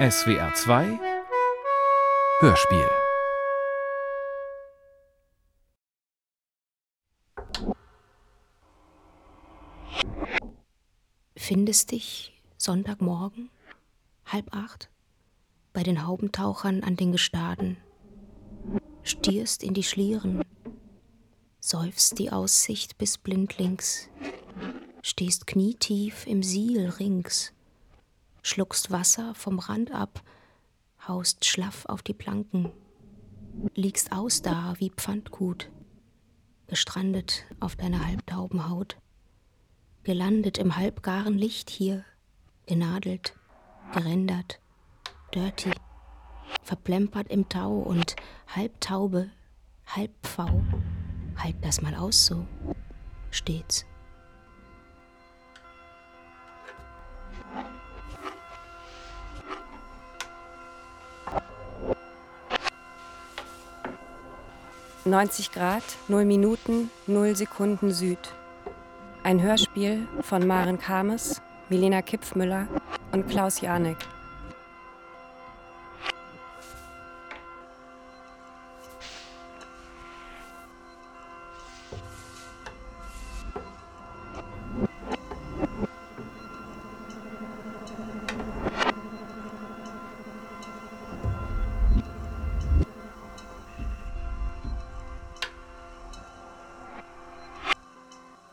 SWR 2 Hörspiel. Findest dich Sonntagmorgen, halb acht, bei den Haubentauchern an den Gestaden, stierst in die Schlieren, seufzt die Aussicht bis blindlings, stehst knietief im Siel rings, schluckst Wasser vom Rand ab, haust schlaff auf die Planken, liegst aus da wie Pfandgut, gestrandet auf deiner halbtauben Haut, gelandet im halbgaren Licht hier, genadelt, gerendert, dirty, verplempert im Tau und halb Taube, halb Pfau, halt das mal aus so, stets. 90 Grad, 0 Minuten, 0 Sekunden Süd. Ein Hörspiel von Maren Kames, Milena Kipfmüller und Klaus Janek.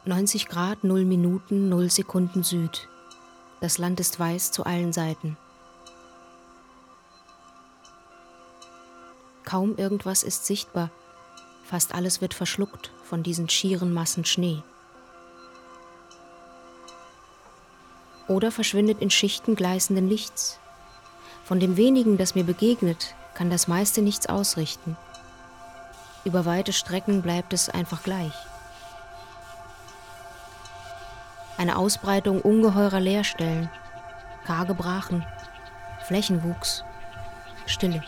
90 Grad, 0 Minuten, 0 Sekunden Süd. Das Land ist weiß zu allen Seiten. Kaum irgendwas ist sichtbar, fast alles wird verschluckt von diesen schieren Massen Schnee. Oder verschwindet in Schichten gleißenden Lichts. Von dem wenigen, das mir begegnet, kann das meiste nichts ausrichten. Über weite Strecken bleibt es einfach gleich. Eine Ausbreitung ungeheurer Leerstellen, karge Brachen, Flächenwuchs, Stille.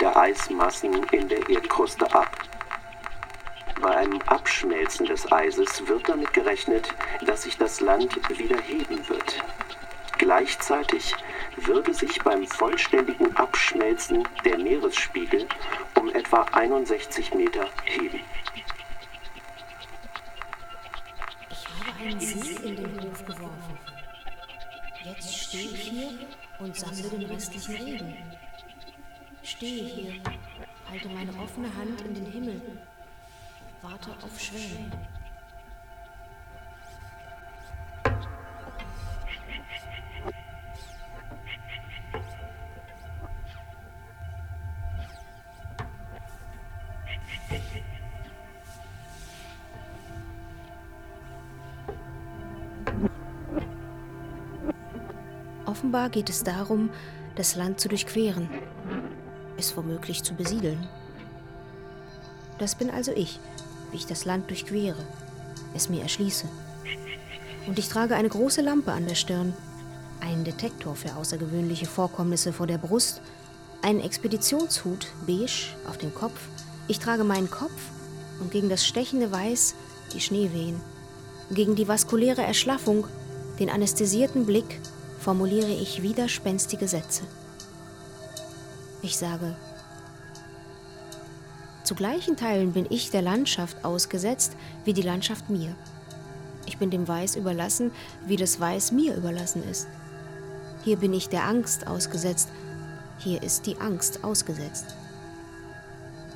Der Eismassen in der Erdkruste ab. Bei einem Abschmelzen des Eises wird damit gerechnet, dass sich das Land wieder heben wird. Gleichzeitig würde sich beim vollständigen Abschmelzen der Meeresspiegel um etwa 61 Meter heben. einen Sieg in den Hof geworfen. Jetzt stehe ich hier und sammle den restlichen Regen. Stehe hier, halte meine offene Hand in den Himmel, warte auf Schwäne. Offenbar geht es darum, das Land zu durchqueren, es womöglich zu besiedeln. Das bin also ich, wie ich das Land durchquere, es mir erschließe. Und ich trage eine große Lampe an der Stirn, einen Detektor für außergewöhnliche Vorkommnisse vor der Brust, einen Expeditionshut, beige, auf dem Kopf. Ich trage meinen Kopf und gegen das stechende Weiß die Schneewehen, gegen die vaskuläre Erschlaffung den anästhesierten Blick formuliere ich widerspenstige Sätze. Ich sage, zu gleichen Teilen bin ich der Landschaft ausgesetzt, wie die Landschaft mir. Ich bin dem Weiß überlassen, wie das Weiß mir überlassen ist. Hier bin ich der Angst ausgesetzt, hier ist die Angst ausgesetzt.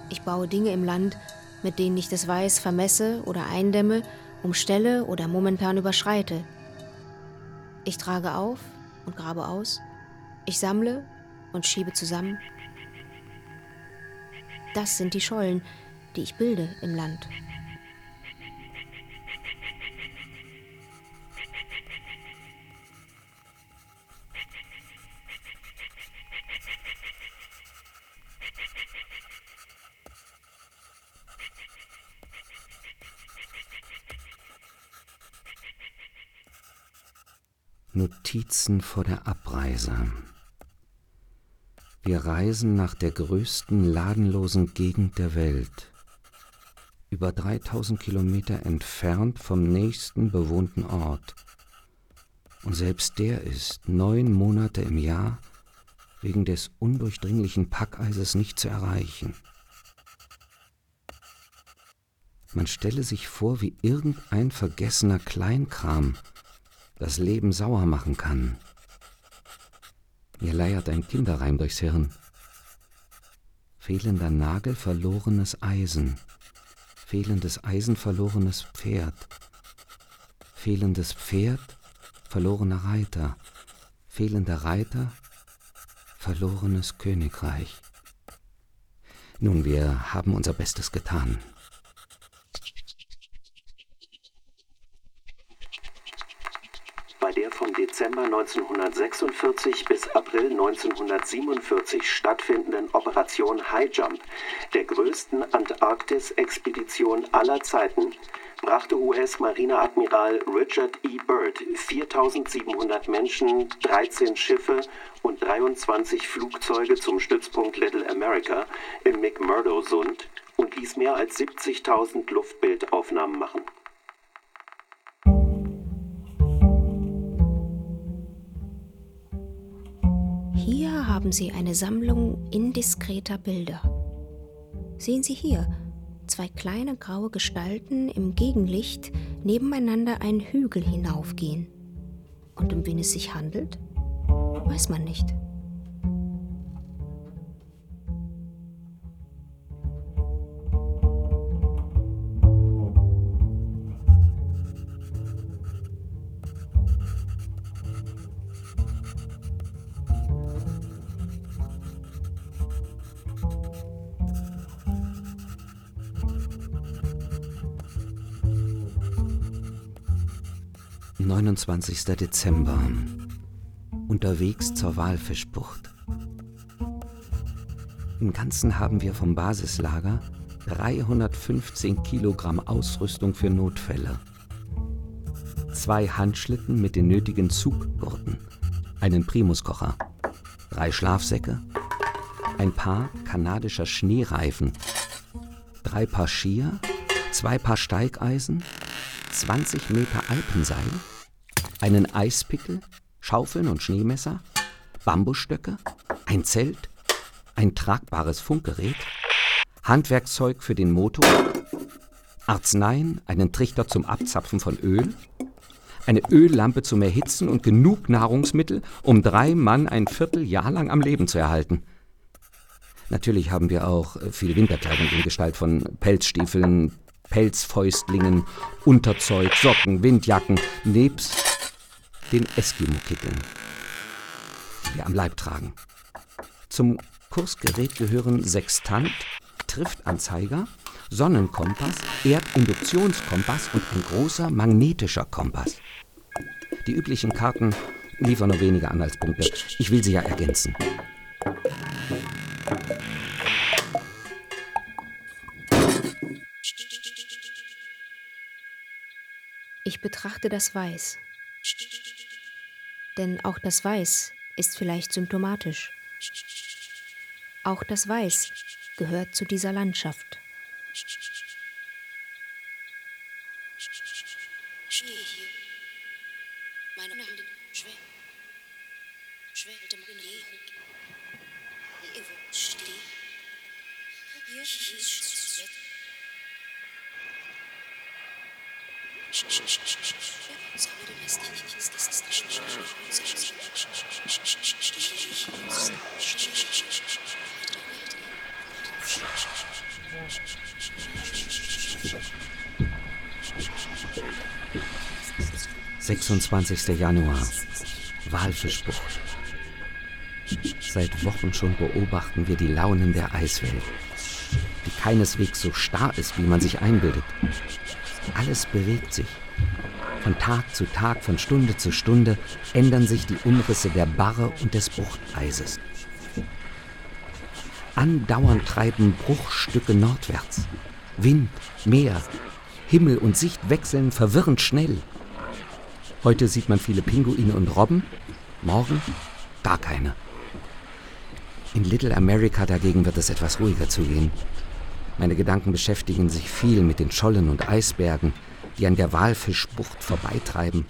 Ich baue Dinge im Land, mit denen ich das Weiß vermesse oder eindämme, umstelle oder momentan überschreite. Ich trage auf und grabe aus. Ich sammle und schiebe zusammen. Das sind die Schollen, die ich bilde im Land. Notizen vor der Abreise. Wir reisen nach der größten ladenlosen Gegend der Welt, über 3000 Kilometer entfernt vom nächsten bewohnten Ort. Und selbst der ist neun Monate im Jahr wegen des undurchdringlichen Packeises nicht zu erreichen. Man stelle sich vor, wie irgendein vergessener Kleinkram das Leben sauer machen kann. Mir leiert ein Kinderreim durchs Hirn. Fehlender Nagel, verlorenes Eisen. Fehlendes Eisen, verlorenes Pferd. Fehlendes Pferd, verlorener Reiter. Fehlender Reiter, verlorenes Königreich. Nun, wir haben unser Bestes getan. Von Dezember 1946 bis April 1947 stattfindenden Operation High Jump, der größten Antarktis-Expedition aller Zeiten, brachte US-Marineadmiral Richard E. Byrd 4700 Menschen, 13 Schiffe und 23 Flugzeuge zum Stützpunkt Little America im McMurdo-Sund und ließ mehr als 70.000 Luftbildaufnahmen machen. Hier haben Sie eine Sammlung indiskreter Bilder. Sehen Sie hier, zwei kleine graue Gestalten im Gegenlicht nebeneinander einen Hügel hinaufgehen. Und um wen es sich handelt, weiß man nicht. 29. Dezember. Unterwegs zur Walfischbucht. Im Ganzen haben wir vom Basislager 315 Kilogramm Ausrüstung für Notfälle. Zwei Handschlitten mit den nötigen Zuggurten, einen Primuskocher, drei Schlafsäcke, ein paar kanadischer Schneereifen, drei Paar Skier, zwei Paar Steigeisen, 20 Meter Alpenseil, einen Eispickel, Schaufeln und Schneemesser, Bambusstöcke, ein Zelt, ein tragbares Funkgerät, Handwerkzeug für den Motor, Arzneien, einen Trichter zum Abzapfen von Öl, eine Öllampe zum Erhitzen und genug Nahrungsmittel, um drei Mann ein Vierteljahr lang am Leben zu erhalten. Natürlich haben wir auch viel Winterkleidung in Gestalt von Pelzstiefeln, Pelzfäustlingen, Unterzeug, Socken, Windjacken, nebst den Eskimo-Kitteln, die wir am Leib tragen. Zum Kursgerät gehören Sextant, Triftanzeiger, Sonnenkompass, Erdinduktionskompass und ein großer magnetischer Kompass. Die üblichen Karten liefern nur wenige Anhaltspunkte. Ich will sie ja ergänzen. Ich betrachte das Weiß. Denn auch das Weiß ist vielleicht symptomatisch. Auch das Weiß gehört zu dieser Landschaft. Schnee hier. Meine Hände schwer. Schwelte mein Regen. Irgendwo still. Hier ist »26. Januar, Walfischbucht. Seit Wochen schon beobachten wir die Launen der Eiswelt, die keineswegs so starr ist, wie man sich einbildet. Alles bewegt sich. Von Tag zu Tag, von Stunde zu Stunde ändern sich die Umrisse der Barre und des Buchteises. Andauernd treiben Bruchstücke nordwärts. Wind, Meer, Himmel und Sicht wechseln verwirrend schnell. Heute sieht man viele Pinguine und Robben, morgen gar keine. In Little America dagegen wird es etwas ruhiger zugehen. Meine Gedanken beschäftigen sich viel mit den Schollen und Eisbergen, die an der Walfischbucht vorbeitreiben.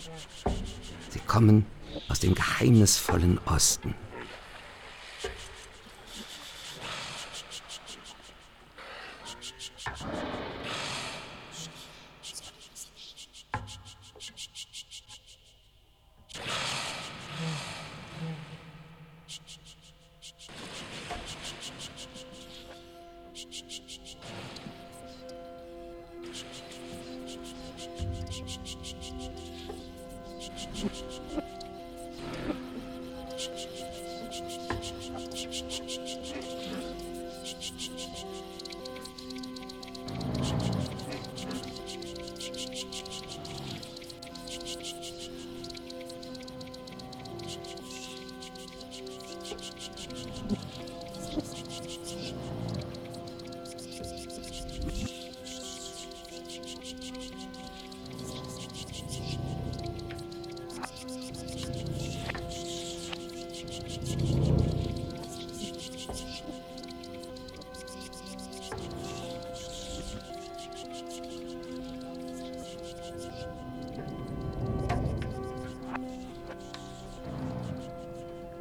Sie kommen aus dem geheimnisvollen Osten. shh, shh, shh, shh.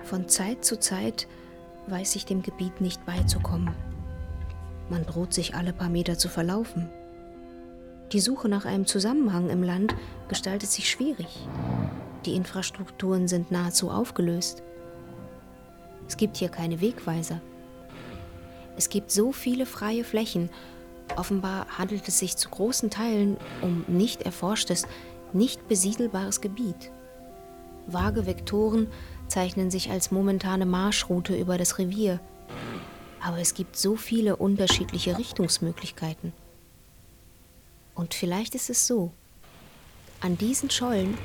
Von Zeit zu Zeit weiß ich dem Gebiet nicht beizukommen. Man droht sich alle paar Meter zu verlaufen. Die Suche nach einem Zusammenhang im Land gestaltet sich schwierig. Die Infrastrukturen sind nahezu aufgelöst. Es gibt hier keine Wegweiser. Es gibt so viele freie Flächen. Offenbar handelt es sich zu großen Teilen um nicht erforschtes, nicht besiedelbares Gebiet. Vage Vektoren zeichnen sich als momentane Marschroute über das Revier. Aber es gibt so viele unterschiedliche Richtungsmöglichkeiten. Und vielleicht ist es so. An diesen Schollen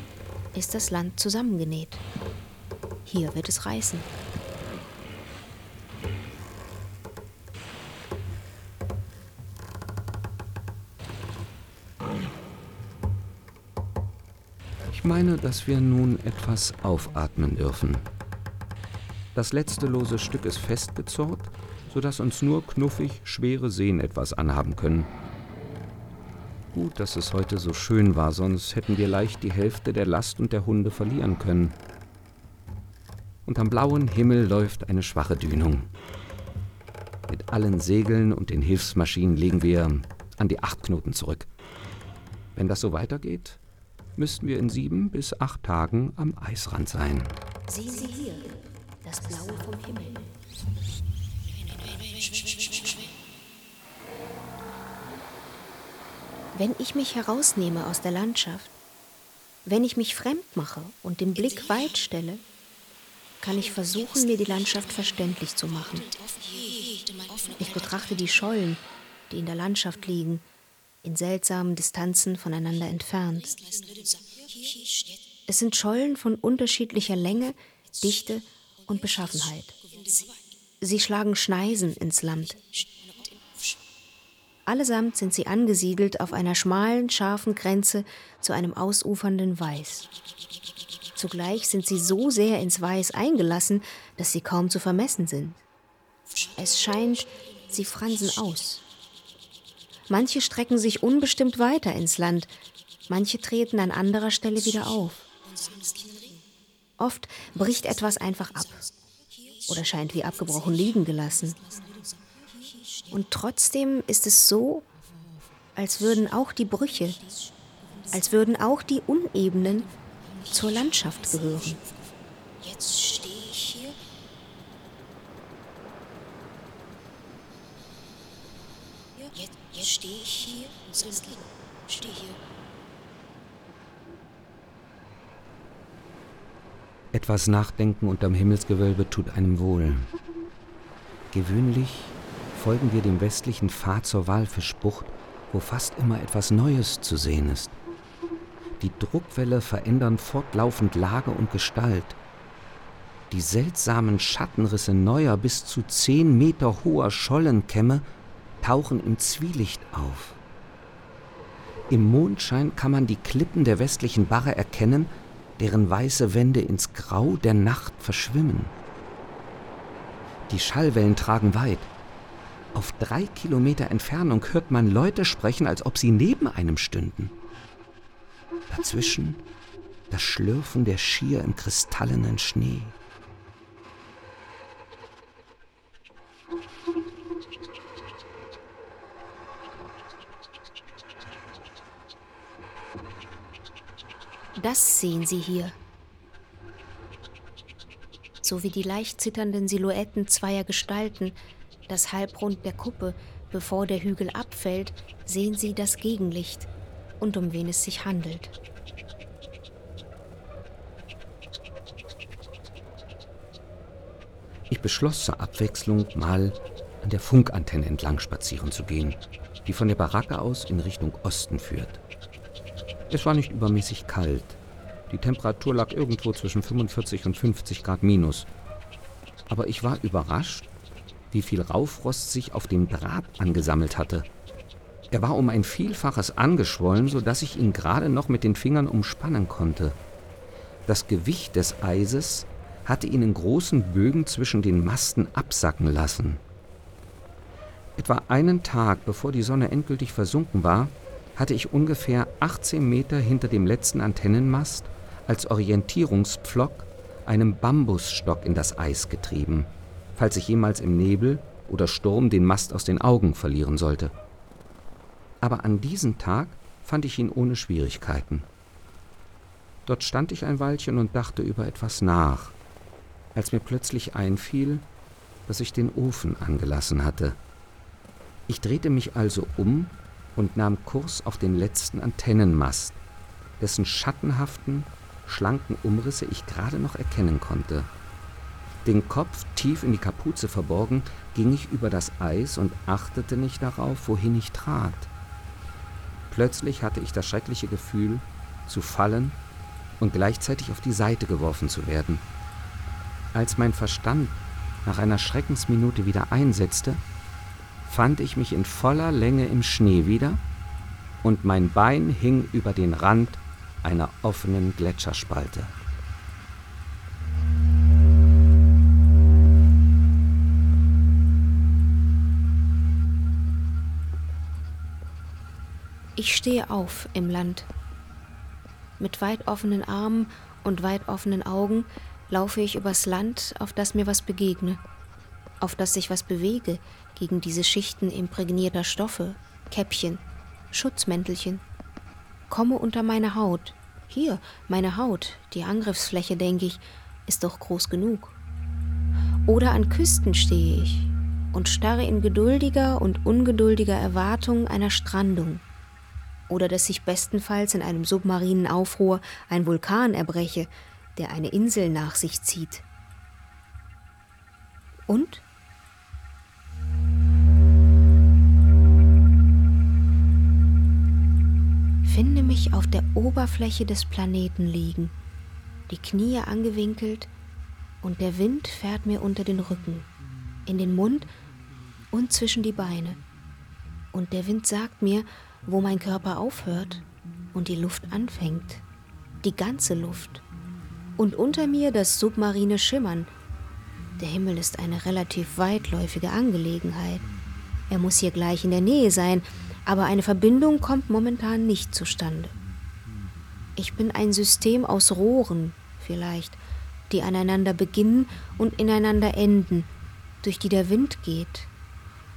ist das Land zusammengenäht. Hier wird es reißen. Ich meine, dass wir nun etwas aufatmen dürfen. Das letzte lose Stück ist festgezurrt, sodass uns nur knuffig schwere Seen etwas anhaben können. Gut, dass es heute so schön war, sonst hätten wir leicht die Hälfte der Last und der Hunde verlieren können. Unterm blauen Himmel läuft eine schwache Dünung. Mit allen Segeln und den Hilfsmaschinen legen wir an die acht Knoten zurück. Wenn das so weitergeht, müssten wir in sieben bis acht Tagen am Eisrand sein. Sehen Sie hier, das Blaue vom Himmel. Wenn ich mich herausnehme aus der Landschaft, wenn ich mich fremd mache und den Blick weit stelle, kann ich versuchen, mir die Landschaft verständlich zu machen. Ich betrachte die Schollen, die in der Landschaft liegen, in seltsamen Distanzen voneinander entfernt. Es sind Schollen von unterschiedlicher Länge, Dichte und Beschaffenheit. Sie schlagen Schneisen ins Land. Allesamt sind sie angesiedelt auf einer schmalen, scharfen Grenze zu einem ausufernden Weiß. Zugleich sind sie so sehr ins Weiß eingelassen, dass sie kaum zu vermessen sind. Es scheint, sie fransen aus. Manche strecken sich unbestimmt weiter ins Land, manche treten an anderer Stelle wieder auf. Oft bricht etwas einfach ab oder scheint wie abgebrochen liegen gelassen. Und trotzdem ist es so, als würden auch die Brüche, als würden auch die Unebenen zur Landschaft gehören. Jetzt stehe ich hier. Stehe ich hier. So stehe hier. Etwas Nachdenken unterm Himmelsgewölbe tut einem wohl. Gewöhnlich folgen wir dem westlichen Pfad zur Walfischbucht, wo fast immer etwas Neues zu sehen ist. Die Druckwelle verändern fortlaufend Lage und Gestalt. Die seltsamen Schattenrisse neuer, bis zu zehn Meter hoher Schollenkämme tauchen im Zwielicht auf. Im Mondschein kann man die Klippen der westlichen Barre erkennen, deren weiße Wände ins Grau der Nacht verschwimmen. Die Schallwellen tragen weit. Auf drei Kilometer Entfernung hört man Leute sprechen, als ob sie neben einem stünden. Dazwischen das Schlürfen der Schier im kristallenen Schnee. Das sehen Sie hier. So wie die leicht zitternden Silhouetten zweier Gestalten, das Halbrund der Kuppe, bevor der Hügel abfällt, sehen Sie das Gegenlicht und um wen es sich handelt. Ich beschloss zur Abwechslung mal an der Funkantenne entlang spazieren zu gehen, die von der Baracke aus in Richtung Osten führt. Es war nicht übermäßig kalt. Die Temperatur lag irgendwo zwischen 45 und 50 Grad minus. Aber ich war überrascht, wie viel Raufrost sich auf dem Draht angesammelt hatte. Er war um ein Vielfaches angeschwollen, sodass ich ihn gerade noch mit den Fingern umspannen konnte. Das Gewicht des Eises hatte ihn in großen Bögen zwischen den Masten absacken lassen. Etwa einen Tag bevor die Sonne endgültig versunken war, hatte ich ungefähr 18 Meter hinter dem letzten Antennenmast als Orientierungspflock einen Bambusstock in das Eis getrieben, falls ich jemals im Nebel oder Sturm den Mast aus den Augen verlieren sollte. Aber an diesem Tag fand ich ihn ohne Schwierigkeiten. Dort stand ich ein Weilchen und dachte über etwas nach, als mir plötzlich einfiel, dass ich den Ofen angelassen hatte. Ich drehte mich also um und nahm Kurs auf den letzten Antennenmast, dessen schattenhaften, schlanken Umrisse ich gerade noch erkennen konnte. Den Kopf tief in die Kapuze verborgen, ging ich über das Eis und achtete nicht darauf, wohin ich trat. Plötzlich hatte ich das schreckliche Gefühl, zu fallen und gleichzeitig auf die Seite geworfen zu werden. Als mein Verstand nach einer Schreckensminute wieder einsetzte, fand ich mich in voller Länge im Schnee wieder und mein Bein hing über den Rand einer offenen Gletscherspalte. Ich stehe auf im Land. Mit weit offenen Armen und weit offenen Augen laufe ich übers Land, auf das mir was begegne, auf das sich was bewege, gegen diese Schichten imprägnierter Stoffe, Käppchen, Schutzmäntelchen. Komme unter meine Haut. Hier, meine Haut, die Angriffsfläche, denke ich, ist doch groß genug. Oder an Küsten stehe ich und starre in geduldiger und ungeduldiger Erwartung einer Strandung. Oder dass sich bestenfalls in einem submarinen Aufruhr ein Vulkan erbreche, der eine Insel nach sich zieht. Und? Finde mich auf der Oberfläche des Planeten liegen, die Knie angewinkelt und der Wind fährt mir unter den Rücken, in den Mund und zwischen die Beine. Und der Wind sagt mir, wo mein Körper aufhört und die Luft anfängt, die ganze Luft. Und unter mir das submarine Schimmern. Der Himmel ist eine relativ weitläufige Angelegenheit. Er muss hier gleich in der Nähe sein, aber eine Verbindung kommt momentan nicht zustande. Ich bin ein System aus Rohren, vielleicht, die aneinander beginnen und ineinander enden, durch die der Wind geht,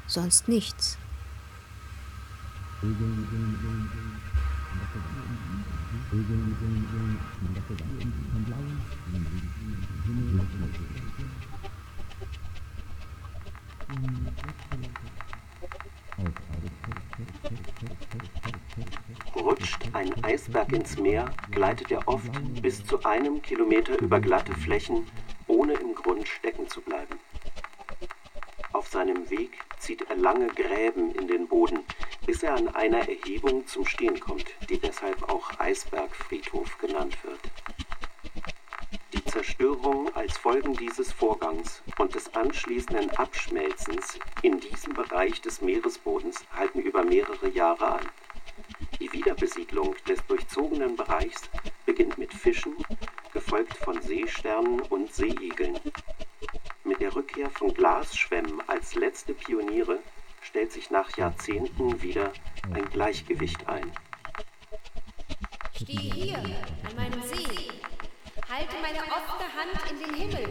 sonst nichts. Aufgabe Rutscht ein Eisberg ins Meer, gleitet er oft bis zu einem Kilometer über glatte Flächen, ohne im Grund stecken zu bleiben. Auf seinem Weg zieht er lange Gräben in den Boden, bis er an einer Erhebung zum Stehen kommt, die deshalb auch Eisbergfriedhof genannt wird. Zerstörung als Folgen dieses Vorgangs und des anschließenden Abschmelzens in diesem Bereich des Meeresbodens halten über mehrere Jahre an. Die Wiederbesiedlung des durchzogenen Bereichs beginnt mit Fischen, gefolgt von Seesternen und Seeigeln. Mit der Rückkehr von Glasschwämmen als letzte Pioniere stellt sich nach Jahrzehnten wieder ein Gleichgewicht ein. Stehe hier an meinem See. Halte meine offene Hand in den Himmel.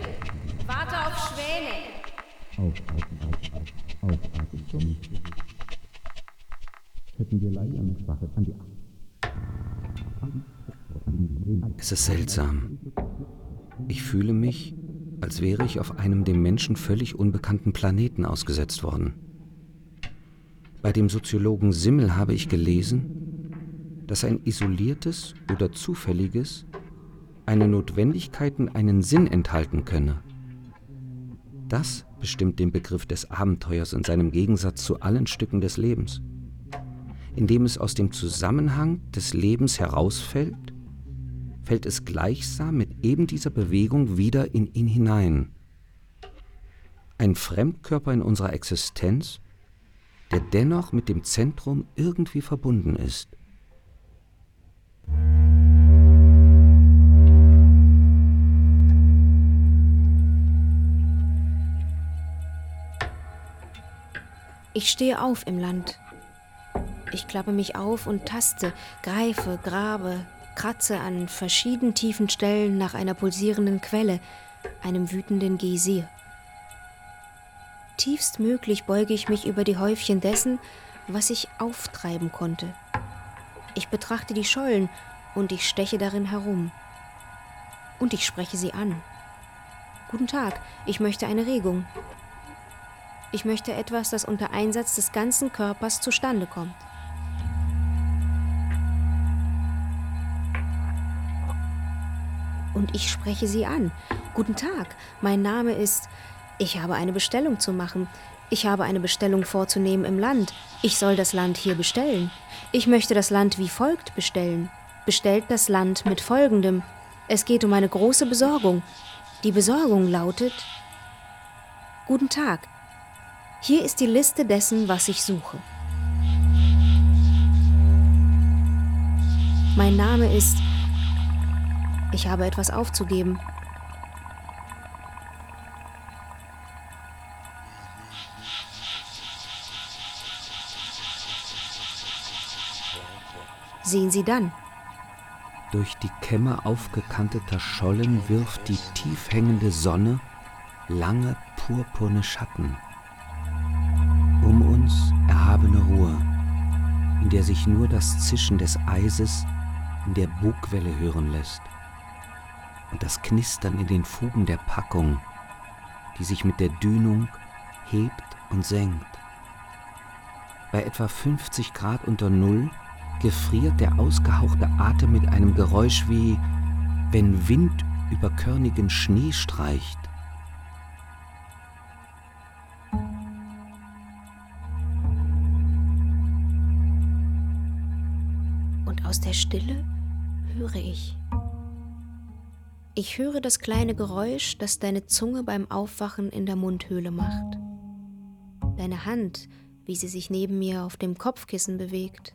Warte auf Schwäne. Es ist seltsam. Ich fühle mich, als wäre ich auf einem dem Menschen völlig unbekannten Planeten ausgesetzt worden. Bei dem Soziologen Simmel habe ich gelesen, dass ein isoliertes oder zufälliges eine Notwendigkeit und einen Sinn enthalten könne. Das bestimmt den Begriff des Abenteuers in seinem Gegensatz zu allen Stücken des Lebens, indem es aus dem Zusammenhang des Lebens herausfällt fällt es gleichsam mit eben dieser Bewegung wieder in ihn hinein. Ein Fremdkörper in unserer Existenz, der dennoch mit dem Zentrum irgendwie verbunden ist. Ich stehe auf im Land. Ich klappe mich auf und taste, greife, grabe, kratze an verschieden tiefen Stellen nach einer pulsierenden Quelle, einem wütenden Geysir. Tiefstmöglich beuge ich mich über die Häufchen dessen, was ich auftreiben konnte. Ich betrachte die Schollen und ich steche darin herum. Und ich spreche sie an. Guten Tag, ich möchte eine Regung. Ich möchte etwas, das unter Einsatz des ganzen Körpers zustande kommt. Und ich spreche sie an. Guten Tag, mein Name ist. Ich habe eine Bestellung zu machen. Ich habe eine Bestellung vorzunehmen im Land. Ich soll das Land hier bestellen. Ich möchte das Land wie folgt bestellen. Bestellt das Land mit folgendem. Es geht um eine große Besorgung. Die Besorgung lautet Guten Tag. Hier ist die Liste dessen, was ich suche. Mein Name ist. Ich habe etwas aufzugeben. Sehen Sie dann. Durch die Kämme aufgekanteter Schollen wirft die tief hängende Sonne lange purpurne Schatten. Uns erhabene Ruhe, in der sich nur das Zischen des Eises in der Bugwelle hören lässt und das Knistern in den Fugen der Packung, die sich mit der Dünung hebt und senkt. Bei etwa 50 Grad unter Null gefriert der ausgehauchte Atem mit einem Geräusch wie wenn Wind über körnigen Schnee streicht. Aus der Stille höre ich. Ich höre das kleine Geräusch, das deine Zunge beim Aufwachen in der Mundhöhle macht. Deine Hand, wie sie sich neben mir auf dem Kopfkissen bewegt.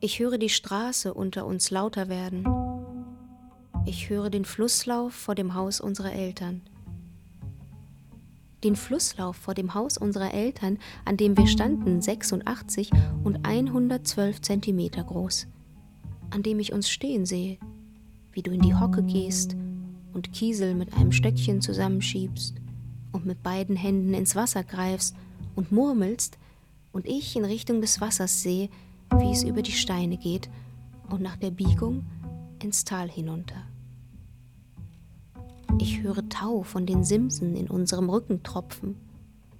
Ich höre die Straße unter uns lauter werden. Ich höre den Flusslauf vor dem Haus unserer Eltern. Den Flusslauf vor dem Haus unserer Eltern, an dem wir standen, 86 und 112 Zentimeter groß, an dem ich uns stehen sehe, wie du in die Hocke gehst und Kiesel mit einem Stöckchen zusammenschiebst und mit beiden Händen ins Wasser greifst und murmelst und ich in Richtung des Wassers sehe, wie es über die Steine geht und nach der Biegung ins Tal hinunter. Ich höre Tau von den Simsen in unserem Rücken tropfen,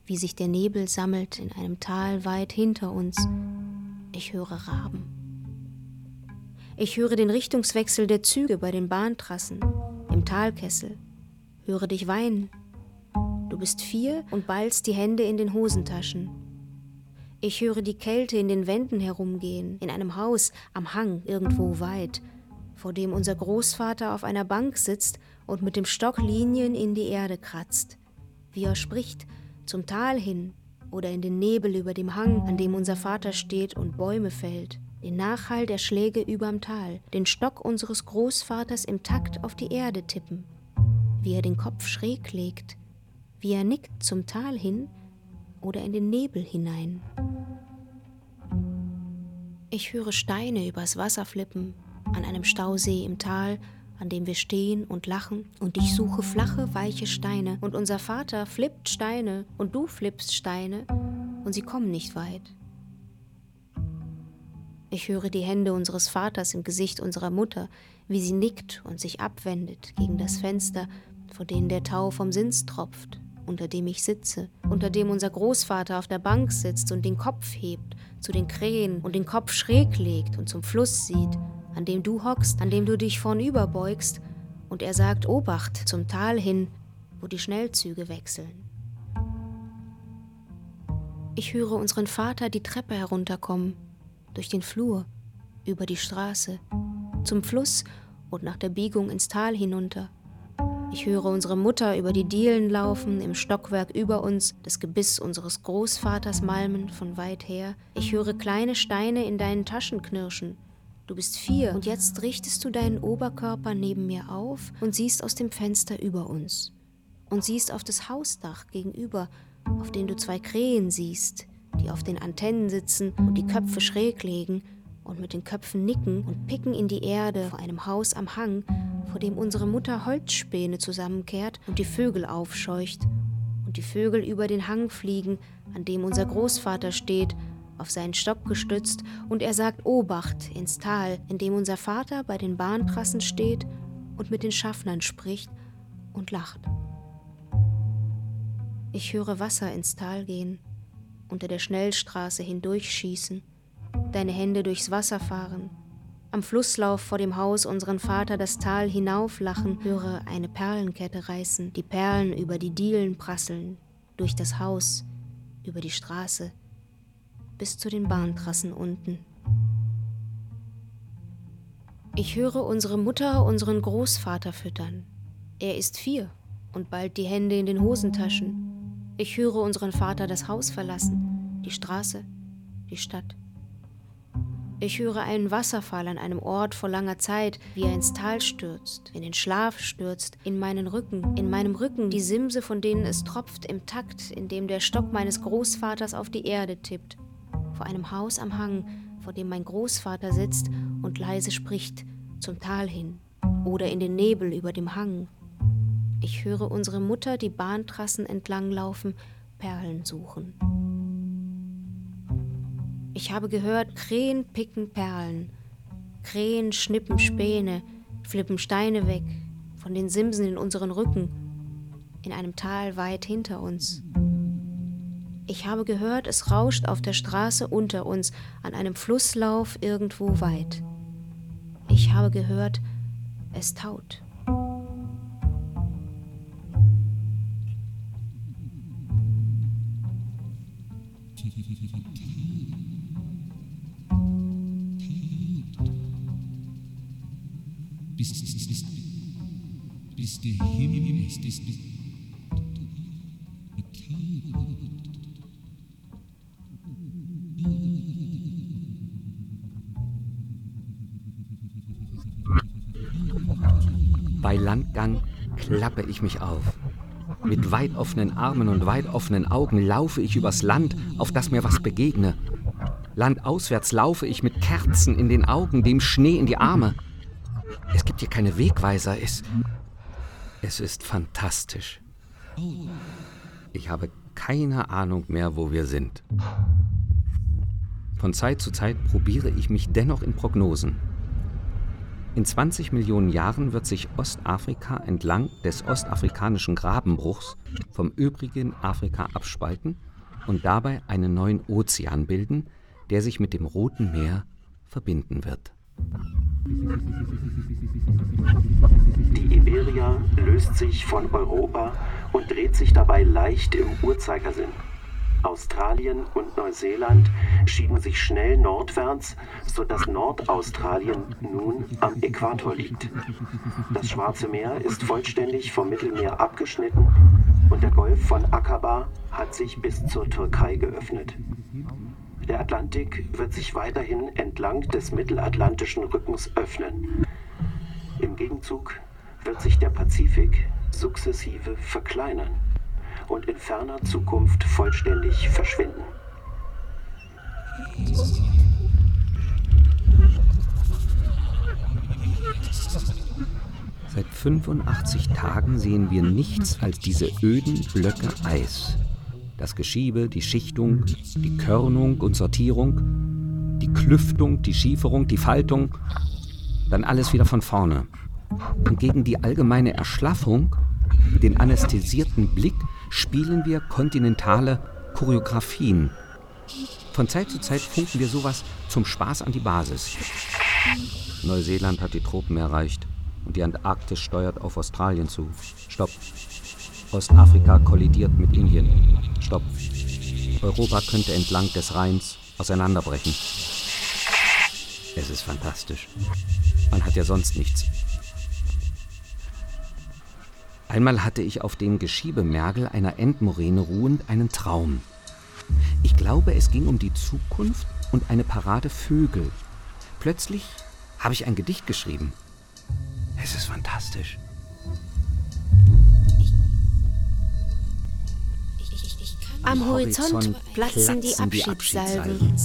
wie sich der Nebel sammelt in einem Tal weit hinter uns Ich höre Raben. Ich höre den Richtungswechsel der Züge bei den Bahntrassen, im Talkessel, höre dich weinen. Du bist vier und ballst die Hände in den Hosentaschen. Ich höre die Kälte in den Wänden herumgehen, in einem Haus am Hang irgendwo weit, vor dem unser Großvater auf einer Bank sitzt und mit dem Stock Linien in die Erde kratzt. Wie er spricht, zum Tal hin oder in den Nebel über dem Hang, an dem unser Vater steht und Bäume fällt. Den Nachhall der Schläge überm Tal, den Stock unseres Großvaters im Takt auf die Erde tippen. Wie er den Kopf schräg legt, wie er nickt zum Tal hin oder in den Nebel hinein. Ich höre Steine übers Wasser flippen, an einem Stausee im Tal, an dem wir stehen und lachen, und ich suche flache, weiche Steine, und unser Vater flippt Steine, und du flippst Steine, und sie kommen nicht weit. Ich höre die Hände unseres Vaters im Gesicht unserer Mutter, wie sie nickt und sich abwendet gegen das Fenster, vor dem der Tau vom Sins tropft, unter dem ich sitze, unter dem unser Großvater auf der Bank sitzt und den Kopf hebt zu den Krähen und den Kopf schräg legt und zum Fluss sieht, an dem du hockst, an dem du dich vornüber beugst, und er sagt Obacht zum Tal hin, wo die Schnellzüge wechseln. Ich höre unseren Vater die Treppe herunterkommen, durch den Flur, über die Straße, zum Fluss und nach der Biegung ins Tal hinunter. Ich höre unsere Mutter über die Dielen laufen, im Stockwerk über uns, das Gebiss unseres Großvaters malmen von weit her. Ich höre kleine Steine in deinen Taschen knirschen. Du bist vier und jetzt richtest du deinen Oberkörper neben mir auf und siehst aus dem Fenster über uns. Und siehst auf das Hausdach gegenüber, auf dem du zwei Krähen siehst, die auf den Antennen sitzen und die Köpfe schräg legen und mit den Köpfen nicken und picken in die Erde vor einem Haus am Hang, vor dem unsere Mutter Holzspäne zusammenkehrt und die Vögel aufscheucht und die Vögel über den Hang fliegen, an dem unser Großvater steht, auf seinen Stock gestützt, und er sagt Obacht ins Tal, in dem unser Vater bei den Bahntrassen steht und mit den Schaffnern spricht und lacht. Ich höre Wasser ins Tal gehen, unter der Schnellstraße hindurchschießen, deine Hände durchs Wasser fahren, am Flusslauf vor dem Haus unseren Vater das Tal hinauflachen, höre eine Perlenkette reißen, die Perlen über die Dielen prasseln, durch das Haus, über die Straße, bis zu den Bahntrassen unten. Ich höre unsere Mutter unseren Großvater füttern. Er ist vier und bald die Hände in den Hosentaschen. Ich höre unseren Vater das Haus verlassen, die Straße, die Stadt. Ich höre einen Wasserfall an einem Ort vor langer Zeit, wie er ins Tal stürzt, in den Schlaf stürzt, in meinen Rücken, in meinem Rücken die Simse, von denen es tropft, im Takt, in dem der Stock meines Großvaters auf die Erde tippt, vor einem Haus am Hang, vor dem mein Großvater sitzt und leise spricht, zum Tal hin oder in den Nebel über dem Hang. Ich höre unsere Mutter die Bahntrassen entlanglaufen, Perlen suchen. Ich habe gehört, Krähen picken Perlen, Krähen schnippen Späne, flippen Steine weg von den Simsen in unseren Rücken, in einem Tal weit hinter uns. Ich habe gehört, es rauscht auf der Straße unter uns, an einem Flusslauf irgendwo weit. Ich habe gehört, es taut. bis, bis, bis, bis der Himmel ist, ist, ist Bei klappe ich mich auf. Mit weit offenen Armen und weit offenen Augen laufe ich übers Land, auf das mir was begegne. Landauswärts laufe ich mit Kerzen in den Augen, dem Schnee in die Arme. Es gibt hier keine Wegweiser. Es, es ist fantastisch. Ich habe keine Ahnung mehr, wo wir sind. Von Zeit zu Zeit probiere ich mich dennoch in Prognosen. In 20 Millionen Jahren wird sich Ostafrika entlang des ostafrikanischen Grabenbruchs vom übrigen Afrika abspalten und dabei einen neuen Ozean bilden, der sich mit dem Roten Meer verbinden wird. Die Iberia löst sich von Europa und dreht sich dabei leicht im Uhrzeigersinn. Australien und Neuseeland schieben sich schnell nordwärts, sodass Nordaustralien nun am Äquator liegt. Das Schwarze Meer ist vollständig vom Mittelmeer abgeschnitten und der Golf von Aqaba hat sich bis zur Türkei geöffnet. Der Atlantik wird sich weiterhin entlang des mittelatlantischen Rückens öffnen. Im Gegenzug wird sich der Pazifik sukzessive verkleinern und in ferner Zukunft vollständig verschwinden. Seit 85 Tagen sehen wir nichts als diese öden Blöcke Eis. Das Geschiebe, die Schichtung, die Körnung und Sortierung, die Klüftung, die Schieferung, die Faltung, dann alles wieder von vorne. Und gegen die allgemeine Erschlaffung, den anästhesierten Blick, spielen wir kontinentale Choreografien. Von Zeit zu Zeit funken wir sowas zum Spaß an die Basis. Neuseeland hat die Tropen erreicht und die Antarktis steuert auf Australien zu. Stopp. Ostafrika kollidiert mit Indien. Stopp. Europa könnte entlang des Rheins auseinanderbrechen. Es ist fantastisch. Man hat ja sonst nichts. Einmal hatte ich auf dem Geschiebemergel einer Endmoräne ruhend einen Traum. Ich glaube, es ging um die Zukunft und eine Parade Vögel. Plötzlich habe ich ein Gedicht geschrieben. Es ist fantastisch. Am Horizont platzen die Abschiedssalven,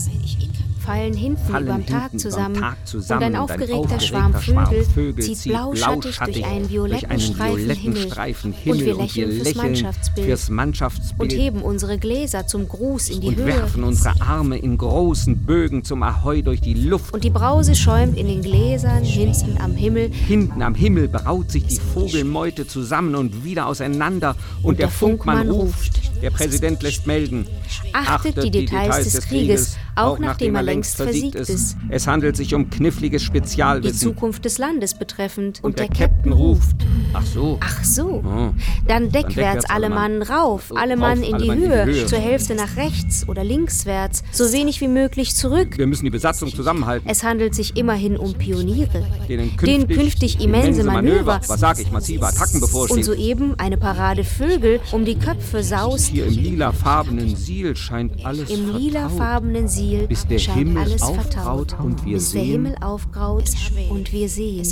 fallen hinten Fallen überm hinten Tag zusammen, Tag zusammen und ein und ein aufgeregter aufgeregter Schwarm Schwarm Vögel Vögel zieht blauschattig durch einen durch violetten einen Streifen Himmel. Streifen und Himmel wir und wir lächeln fürs lächeln Mannschaftsbild fürs Mannschaftsbild und heben unsere Gläser zum Gruß in die und Höhe. werfen unsere Arme in großen Bögen zum Ahoi durch die Luft. Und die Brause schäumt in den Gläsern hinten am Himmel. Hinten am Himmel braut sich die Vogelmeute zusammen und wieder auseinander. Und, der, der Funkmann, Funkmann ruft. Der Präsident lässt melden. Achtet die Details des Krieges, auch nachdem er längst versiegt ist. Es handelt sich um kniffliges Die Spezialwissen. Zukunft des Landes betreffend. und der Captain ruft. Ach so. Ach so. Oh. Dann deckwärts alle Mann rauf, So, alle Mann in die in die Höhe, zur Hälfte nach rechts oder linkswärts, so wenig wie möglich zurück. Wir müssen die Besatzung zusammenhalten. Es handelt sich immerhin um Pioniere, denen denen künftig immense Manöver Was sag ich? Massive Attacken bevorstehen. und soeben eine Parade Vögel um die Köpfe saust. Hier im lilafarbenen Siel scheint alles Im lilafarbenen Siel Bis der Himmel aufgraut und wir bis der sehen- Himmel aufgraut und wir sehen.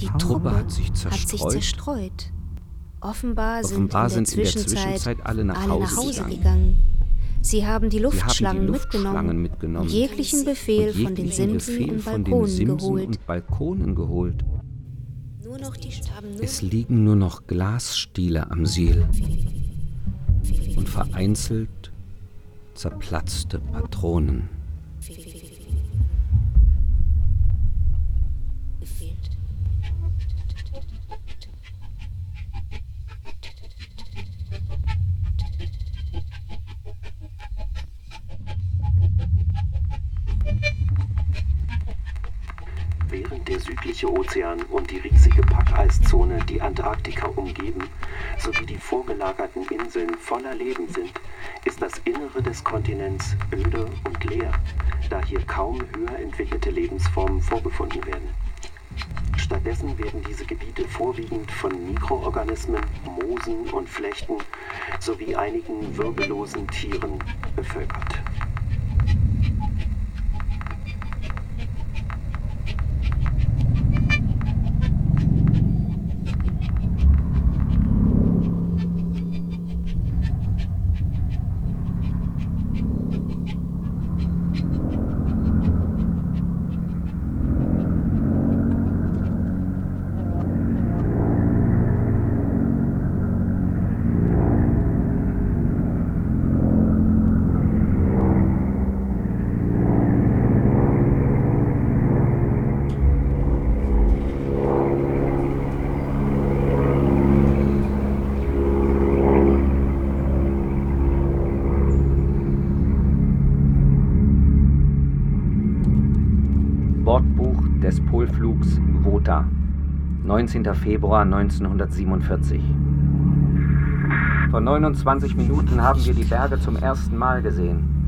Die Truppe hat sich hat sich zerstreut. zerstreut. Offenbar, Offenbar sind in der sind in der Zwischenzeit, Zwischenzeit alle nach Hause gegangen. gegangen. Sie haben die Sie haben die Luftschlangen, Luftschlangen mitgenommen, jeglichen Befehl und von den jeglichen Simsen Befehl und von den Balkonen Simsen geholt. und Balkonen geholt. Nur noch die haben nur Es liegen nur noch Glasstiele am Siel und vereinzelt zerplatzte Patronen. Während der südliche Ozean und die riesige Packeiszone die Antarktika umgeben, sowie die vorgelagerten Inseln voller Leben sind, ist das Innere des Kontinents öde und leer, da hier kaum höher entwickelte Lebensformen vorgefunden werden. Stattdessen werden diese Gebiete vorwiegend von Mikroorganismen, Moosen und Flechten sowie einigen wirbellosen Tieren bevölkert. 19. Februar 1947. Vor 29 Minuten haben wir die Berge zum ersten Mal gesehen.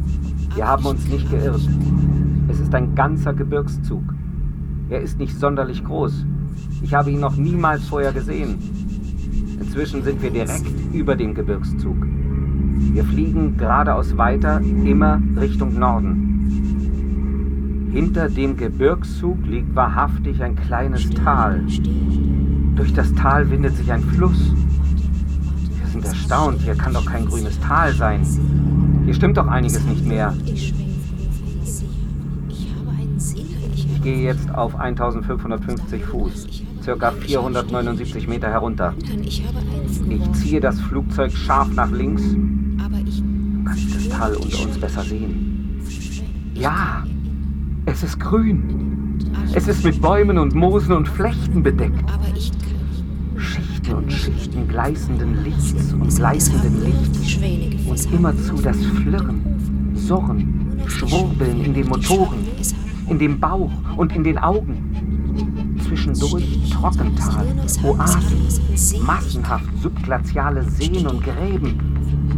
Wir haben uns nicht geirrt. Es ist ein ganzer Gebirgszug. Er ist nicht sonderlich groß. Ich habe ihn noch niemals vorher gesehen. Inzwischen sind wir direkt über dem Gebirgszug. Wir fliegen geradeaus weiter, immer Richtung Norden. Hinter dem Gebirgszug liegt wahrhaftig ein kleines Tal. Durch das Tal windet sich ein Fluss. Wir sind erstaunt, hier kann doch kein grünes Tal sein. Hier stimmt doch einiges nicht mehr. Ich gehe jetzt auf 1550 Fuß, circa 479 Meter herunter. Ich ziehe das Flugzeug scharf nach links. Dann kann ich das Tal unter uns besser sehen. Ja, es ist grün. Es ist mit Bäumen und Moosen und Flechten bedeckt. Schichten und Schichten gleißenden Lichts und gleißenden Lichts. Und immerzu das Flirren, Surren, Schwurbeln in den Motoren, in dem Bauch und in den Augen. Zwischendurch Trockental, Oasen, massenhaft subglaziale Seen und Gräben,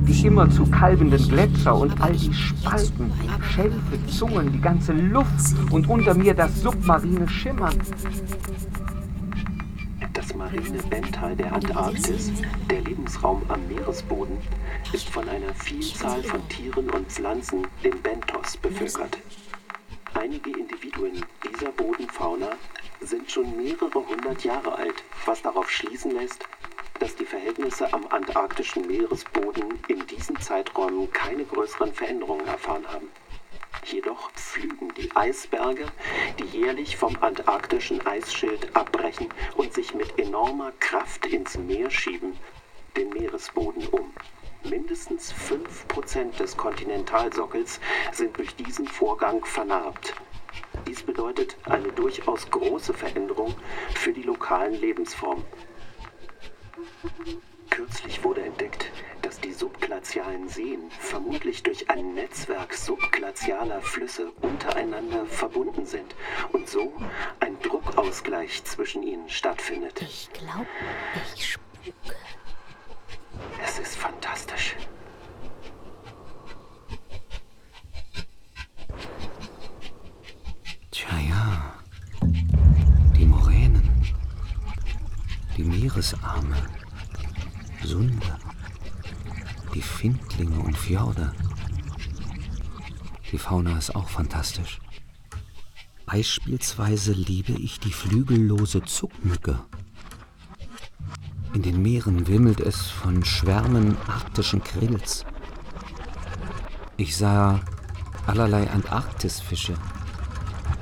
die immerzu kalbenden Gletscher und all die Spalten, Schälfe, Zungen, die ganze Luft und unter mir das submarine Schimmern. Das marine Benthal der Antarktis, der Lebensraum am Meeresboden, ist von einer Vielzahl von Tieren und Pflanzen, dem Benthos, bevölkert. Einige Individuen dieser Bodenfauna sind schon mehrere hundert Jahre alt, was darauf schließen lässt, dass die Verhältnisse am antarktischen Meeresboden in diesen Zeiträumen keine größeren Veränderungen erfahren haben. Jedoch pflügen die Eisberge, die jährlich vom antarktischen Eisschild abbrechen und sich mit enormer Kraft ins Meer schieben, den Meeresboden um. Mindestens 5% des Kontinentalsockels sind durch diesen Vorgang vernarbt. Dies bedeutet eine durchaus große Veränderung für die lokalen Lebensformen. Kürzlich wurde entdeckt, dass die subglazialen Seen vermutlich durch ein Netzwerk subglazialer Flüsse untereinander verbunden sind und so ein Druckausgleich zwischen ihnen stattfindet. Ich glaube, ich spuke. Es ist fantastisch. Tja, ja. Die Moränen. Die Meeresarme. Sunde. Die Findlinge und Fjorde. Die Fauna ist auch fantastisch. Beispielsweise liebe ich die flügellose Zuckmücke. In den Meeren wimmelt es von Schwärmen arktischen Krills. Ich sah allerlei Antarktisfische,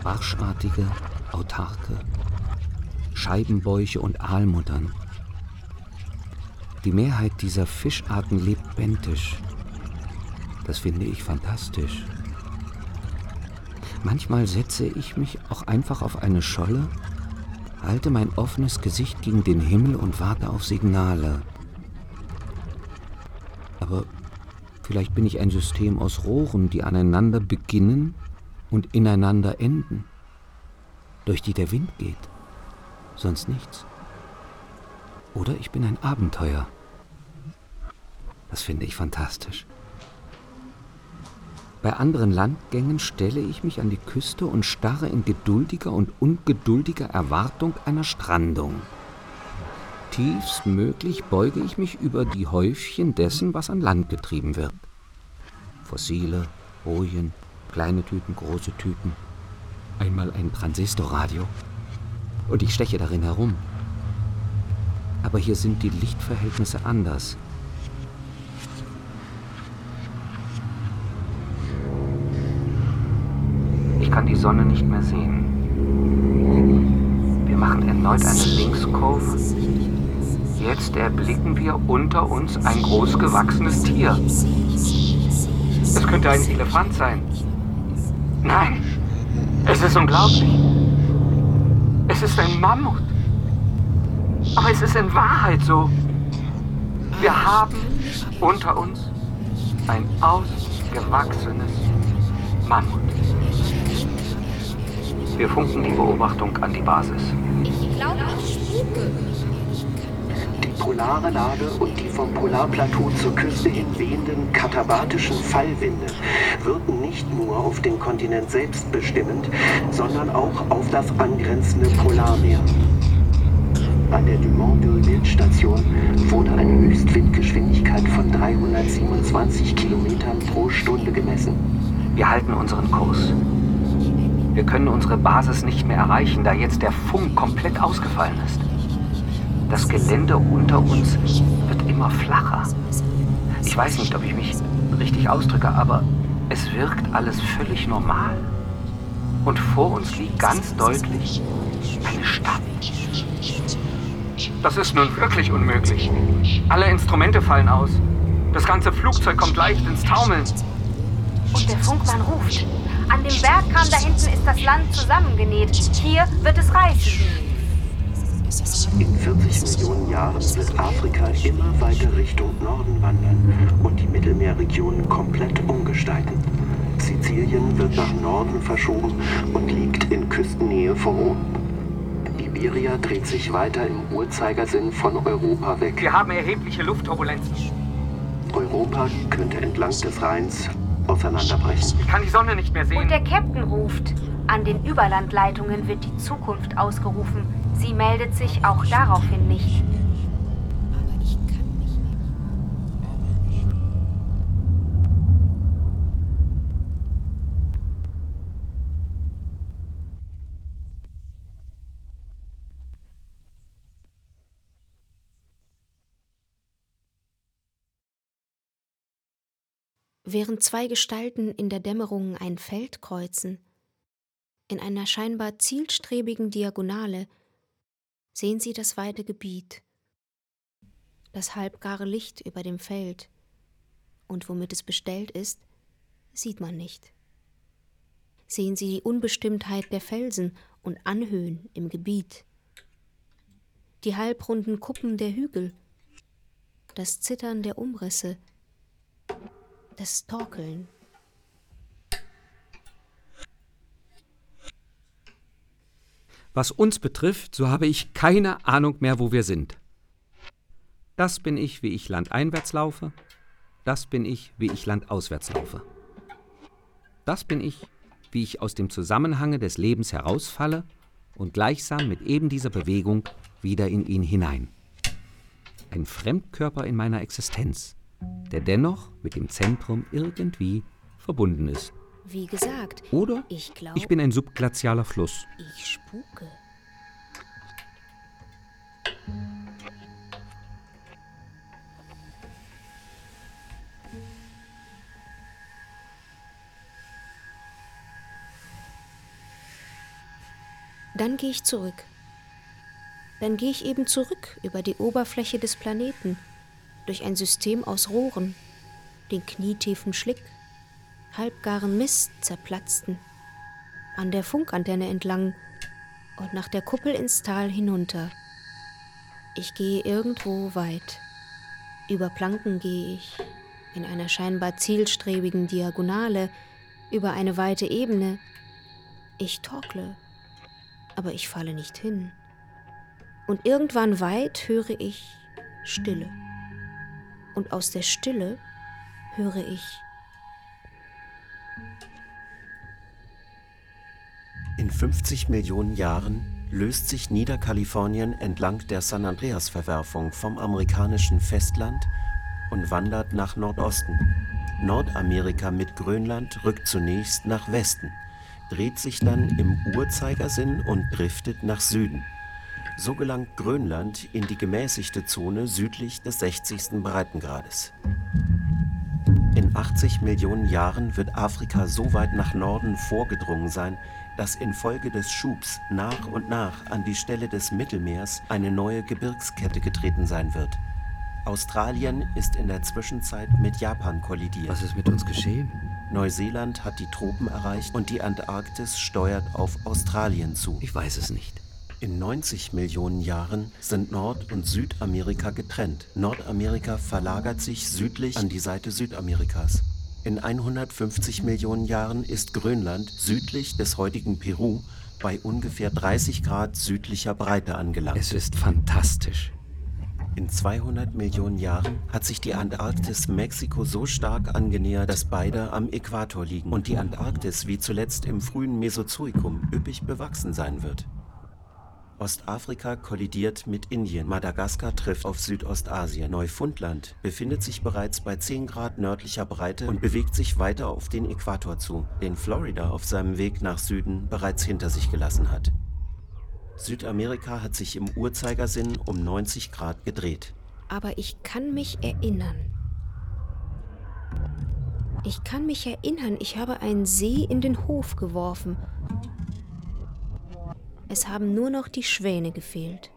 barschartige, autarke, Scheibenbäuche und Aalmuttern. Die Mehrheit dieser Fischarten lebt bentisch. Das finde ich fantastisch. Manchmal setze ich mich auch einfach auf eine Scholle, halte mein offenes Gesicht gegen den Himmel und warte auf Signale. Aber vielleicht bin ich ein System aus Rohren, die aneinander beginnen und ineinander enden, durch die der Wind geht, sonst nichts. Oder ich bin ein Abenteuer. Das finde ich fantastisch. Bei anderen Landgängen stelle ich mich an die Küste und starre in geduldiger und ungeduldiger Erwartung einer Strandung. Tiefstmöglich beuge ich mich über die Häufchen dessen, was an Land getrieben wird. Fossile, Bojen, kleine Tüten, große Tüten. Einmal ein Transistorradio. Und ich steche darin herum. Aber hier sind die Lichtverhältnisse anders. Die Sonne nicht mehr sehen. Wir machen erneut eine Linkskurve. Jetzt erblicken wir unter uns ein großgewachsenes Tier. Es könnte ein Elefant sein. Nein, es ist unglaublich. Es ist ein Mammut. Aber es ist in Wahrheit so. Wir haben unter uns ein ausgewachsenes Mammut. Wir funken die Beobachtung an die Basis. Ich glaube, ich spuke. Die polare Lage und die vom Polarplateau zur Küste hin wehenden katabatischen Fallwinde wirken nicht nur auf den Kontinent selbst bestimmend, sondern auch auf das angrenzende Polarmeer. An der Dumont-d'Urville-Station wurde eine Höchstwindgeschwindigkeit von 327 Kilometern pro Stunde gemessen. Wir halten unseren Kurs. Wir können unsere Basis nicht mehr erreichen, da jetzt der Funk komplett ausgefallen ist. Das Gelände unter uns wird immer flacher. Ich weiß nicht, ob ich mich richtig ausdrücke, aber es wirkt alles völlig normal. Und vor uns liegt ganz deutlich eine Stadt. Das ist nun wirklich unmöglich. Alle Instrumente fallen aus. Das ganze Flugzeug kommt leicht ins Taumeln. Und der Funkmann ruft. An dem Bergkamm da hinten ist das Land zusammengenäht. Hier wird es reichen. In 40 Millionen Jahren wird Afrika immer weiter Richtung Norden wandern und die Mittelmeerregion komplett umgestalten. Sizilien wird nach Norden verschoben und liegt in Küstennähe von Rom. Iberia dreht sich weiter im Uhrzeigersinn von Europa weg. Wir haben erhebliche Luftturbulenzen. Europa könnte entlang des Rheins auseinanderbrechen. Ich kann die Sonne nicht mehr Und sehen. der Captain ruft. An den Überlandleitungen wird die Zukunft ausgerufen. Sie meldet sich auch daraufhin nicht. Während zwei Gestalten in der Dämmerung ein Feld kreuzen, in einer scheinbar zielstrebigen Diagonale, sehen sie das weite Gebiet, das halbgare Licht über dem Feld, und womit es bestellt ist, sieht man nicht. Sehen sie die Unbestimmtheit der Felsen und Anhöhen im Gebiet, die halbrunden Kuppen der Hügel, das Zittern der Umrisse, das Torkeln. Was uns betrifft, so habe ich keine Ahnung mehr, wo wir sind. Das bin ich, wie ich landeinwärts laufe. Das bin ich, wie ich landauswärts laufe. Das bin ich, wie ich aus dem Zusammenhange des Lebens herausfalle und gleichsam mit eben dieser Bewegung wieder in ihn hinein. Ein Fremdkörper in meiner Existenz, der dennoch mit dem Zentrum irgendwie verbunden ist. Wie gesagt, Oder ich glaube, ich bin ein subglazialer Fluss. ich spuke. Dann gehe ich zurück. Dann gehe ich eben zurück über die Oberfläche des Planeten, durch ein System aus Rohren, den knietiefen Schlick, halbgaren Mist zerplatzten, an der Funkantenne entlang und nach der Kuppel ins Tal hinunter. Ich gehe irgendwo weit. Über Planken gehe ich, in einer scheinbar zielstrebigen Diagonale, über eine weite Ebene. Ich torkle, aber ich falle nicht hin. Und irgendwann weit höre ich Stille. Und aus der Stille höre ich In 50 Millionen Jahren löst sich Niederkalifornien entlang der San Andreas-Verwerfung vom amerikanischen Festland und wandert nach Nordosten. Nordamerika mit Grönland rückt zunächst nach Westen, dreht sich dann im Uhrzeigersinn und driftet nach Süden. So gelangt Grönland in die gemäßigte Zone südlich des 60. Breitengrades. In 80 Millionen Jahren wird Afrika so weit nach Norden vorgedrungen sein, dass infolge des Schubs nach und nach an die Stelle des Mittelmeers eine neue Gebirgskette getreten sein wird. Australien ist in der Zwischenzeit mit Japan kollidiert. Was ist mit uns geschehen? Neuseeland hat die Tropen erreicht und die Antarktis steuert auf Australien zu. Ich weiß es nicht. In 90 Millionen Jahren sind Nord- und Südamerika getrennt. Nordamerika verlagert sich südlich an die Seite Südamerikas. In 150 Millionen Jahren ist Grönland südlich des heutigen Peru bei ungefähr 30 Grad südlicher Breite angelangt. Es ist fantastisch. In 200 Millionen Jahren hat sich die Antarktis Mexiko so stark angenähert, dass beide am Äquator liegen und die Antarktis wie zuletzt im frühen Mesozoikum üppig bewachsen sein wird. Ostafrika kollidiert mit Indien, Madagaskar trifft auf Südostasien, Neufundland befindet sich bereits bei 10 Grad nördlicher Breite und bewegt sich weiter auf den Äquator zu, den Florida auf seinem Weg nach Süden bereits hinter sich gelassen hat. Südamerika hat sich im Uhrzeigersinn um 90 Grad gedreht. Aber ich kann mich erinnern. Ich kann mich erinnern, ich habe einen See in den Hof geworfen. Es haben nur noch die Schwäne gefehlt.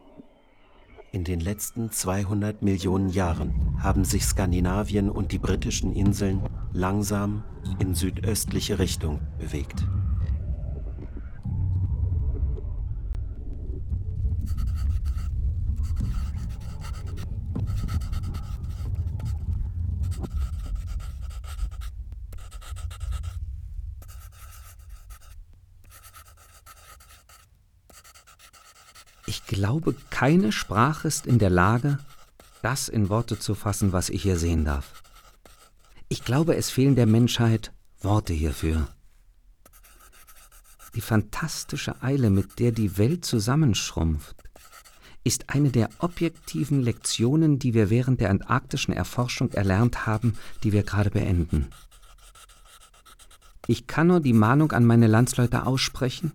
In den letzten 200 Millionen Jahren haben sich Skandinavien und die britischen Inseln langsam in südöstliche Richtung bewegt. Glaube, keine Sprache ist in der Lage, das in Worte zu fassen, was ich hier sehen darf. Ich glaube, es fehlen der Menschheit Worte hierfür. Die fantastische Eile, mit der die Welt zusammenschrumpft, ist eine der objektiven Lektionen, die wir während der antarktischen Erforschung erlernt haben, die wir gerade beenden. Ich kann nur die Mahnung an meine Landsleute aussprechen,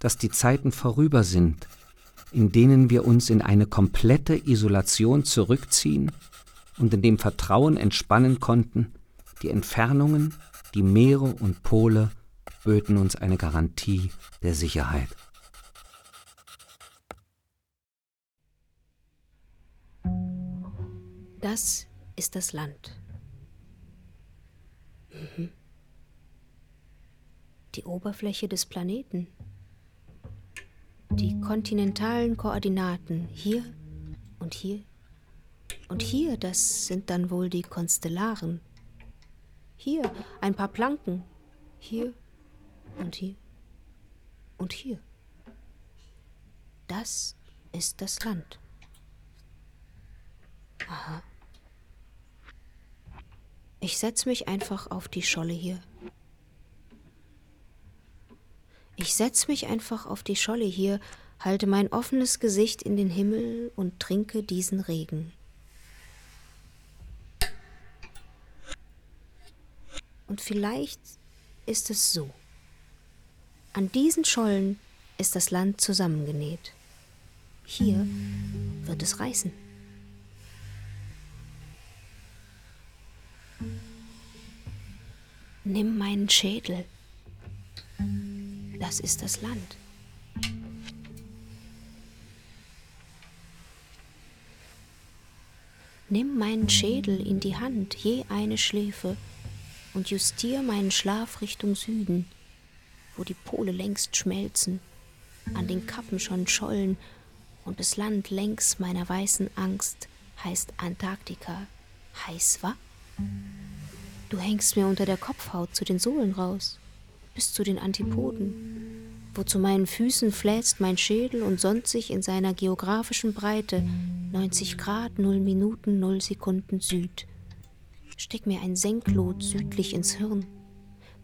dass die Zeiten vorüber sind, in denen wir uns in eine komplette Isolation zurückziehen und in dem Vertrauen entspannen konnten, die Entfernungen, die Meere und Pole böten uns eine Garantie der Sicherheit. Das ist das Land. Mhm. Die Oberfläche des Planeten. Die kontinentalen Koordinaten hier und hier. Und hier, das sind dann wohl die Konstellaren. Hier ein paar Planken. Hier und hier und hier. Das ist das Land. Aha. Ich setze mich einfach auf die Scholle hier. Ich setze mich einfach auf die Scholle hier, halte mein offenes Gesicht in den Himmel und trinke diesen Regen. Und vielleicht ist es so. An diesen Schollen ist das Land zusammengenäht. Hier wird es reißen. Nimm meinen Schädel. Das ist das Land. Nimm meinen Schädel in die Hand, je eine Schläfe, und justier meinen Schlaf Richtung Süden, wo die Pole längst schmelzen, an den Kappen schon schollen, und das Land längs meiner weißen Angst heißt Antarktika. Heiß, wa? Du hängst mir unter der Kopfhaut zu den Sohlen raus bis zu den Antipoden, wo zu meinen Füßen fläzt mein Schädel und sonnt sich in seiner geografischen Breite 90 Grad, 0 Minuten, 0 Sekunden Süd. Steck mir ein Senklot südlich ins Hirn.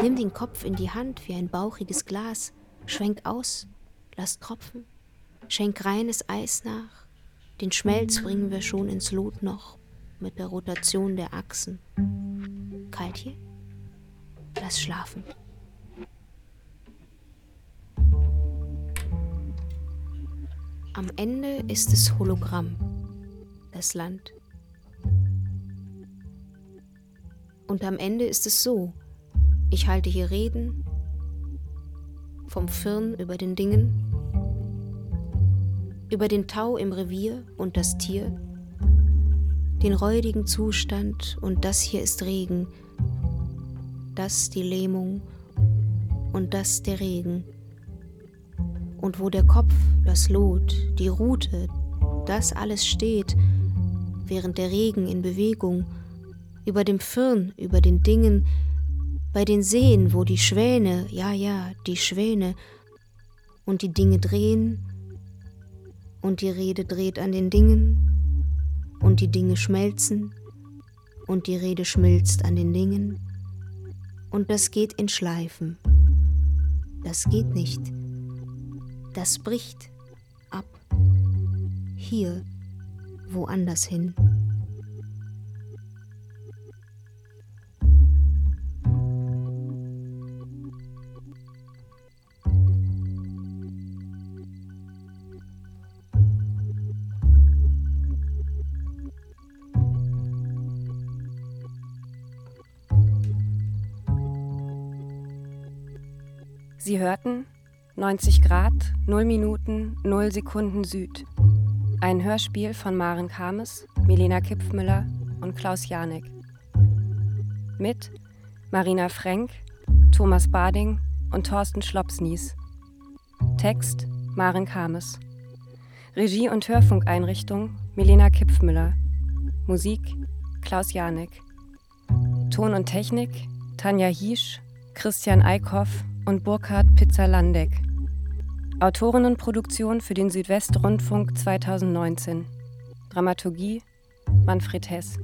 Nimm den Kopf in die Hand wie ein bauchiges Glas, schwenk aus, lass tropfen, schenk reines Eis nach. Den Schmelz bringen wir schon ins Lot noch mit der Rotation der Achsen. Kalt hier? Lass schlafen. Am Ende ist es Hologramm, das Land. Und am Ende ist es so, ich halte hier Reden vom Firn über den Dingen, über den Tau im Revier und das Tier, den räudigen Zustand und das hier ist Regen, das die Lähmung und das der Regen und wo der Kopf, das Lot, die Rute, das alles steht, während der Regen in Bewegung, über dem Firn, über den Dingen, bei den Seen, wo die Schwäne, ja, ja, die Schwäne, und die Dinge drehen und die Rede dreht an den Dingen und die Dinge schmelzen und die Rede schmilzt an den Dingen und das geht in Schleifen. Das geht nicht. Das bricht ab. Hier, woanders hin. Sie hörten 90 Grad, 0 Minuten, 0 Sekunden Süd. Ein Hörspiel von Maren Kames, Milena Kipfmüller und Klaus Janek. Mit Marina Frenk, Thomas Bading und Thorsten Schlopsnies. Text Maren Kames. Regie und Hörfunkeinrichtung Milena Kipfmüller. Musik Klaus Janek. Ton und Technik Tanja Hiesch, Christian Eickhoff und Burkhard Pizzalandeck. Autorinnenproduktion für den Südwestrundfunk 2019. Dramaturgie Manfred Hess.